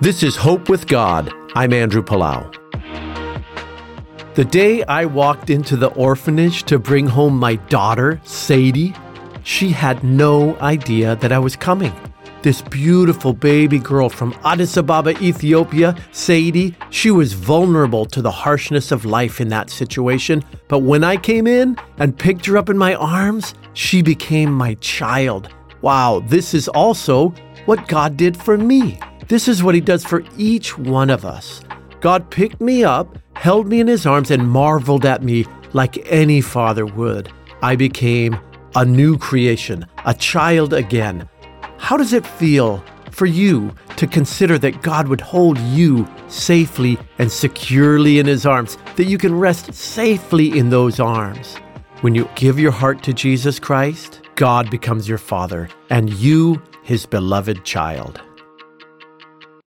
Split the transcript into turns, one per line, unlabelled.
This is Hope with God. I'm Andrew Palau. The day I walked into the orphanage to bring home my daughter, Sadie, she had no idea that I was coming. This beautiful baby girl from Addis Ababa, Ethiopia, Sadie, she was vulnerable to the harshness of life in that situation. But when I came in and picked her up in my arms, she became my child. Wow, this is also what God did for me. This is what He does for each one of us. God picked me up, held me in His arms, and marveled at me like any father would. I became a new creation, a child again. How does it feel for you to consider that God would hold you safely and securely in His arms, that you can rest safely in those arms? When you give your heart to Jesus Christ, God becomes your Father, and you, His beloved child.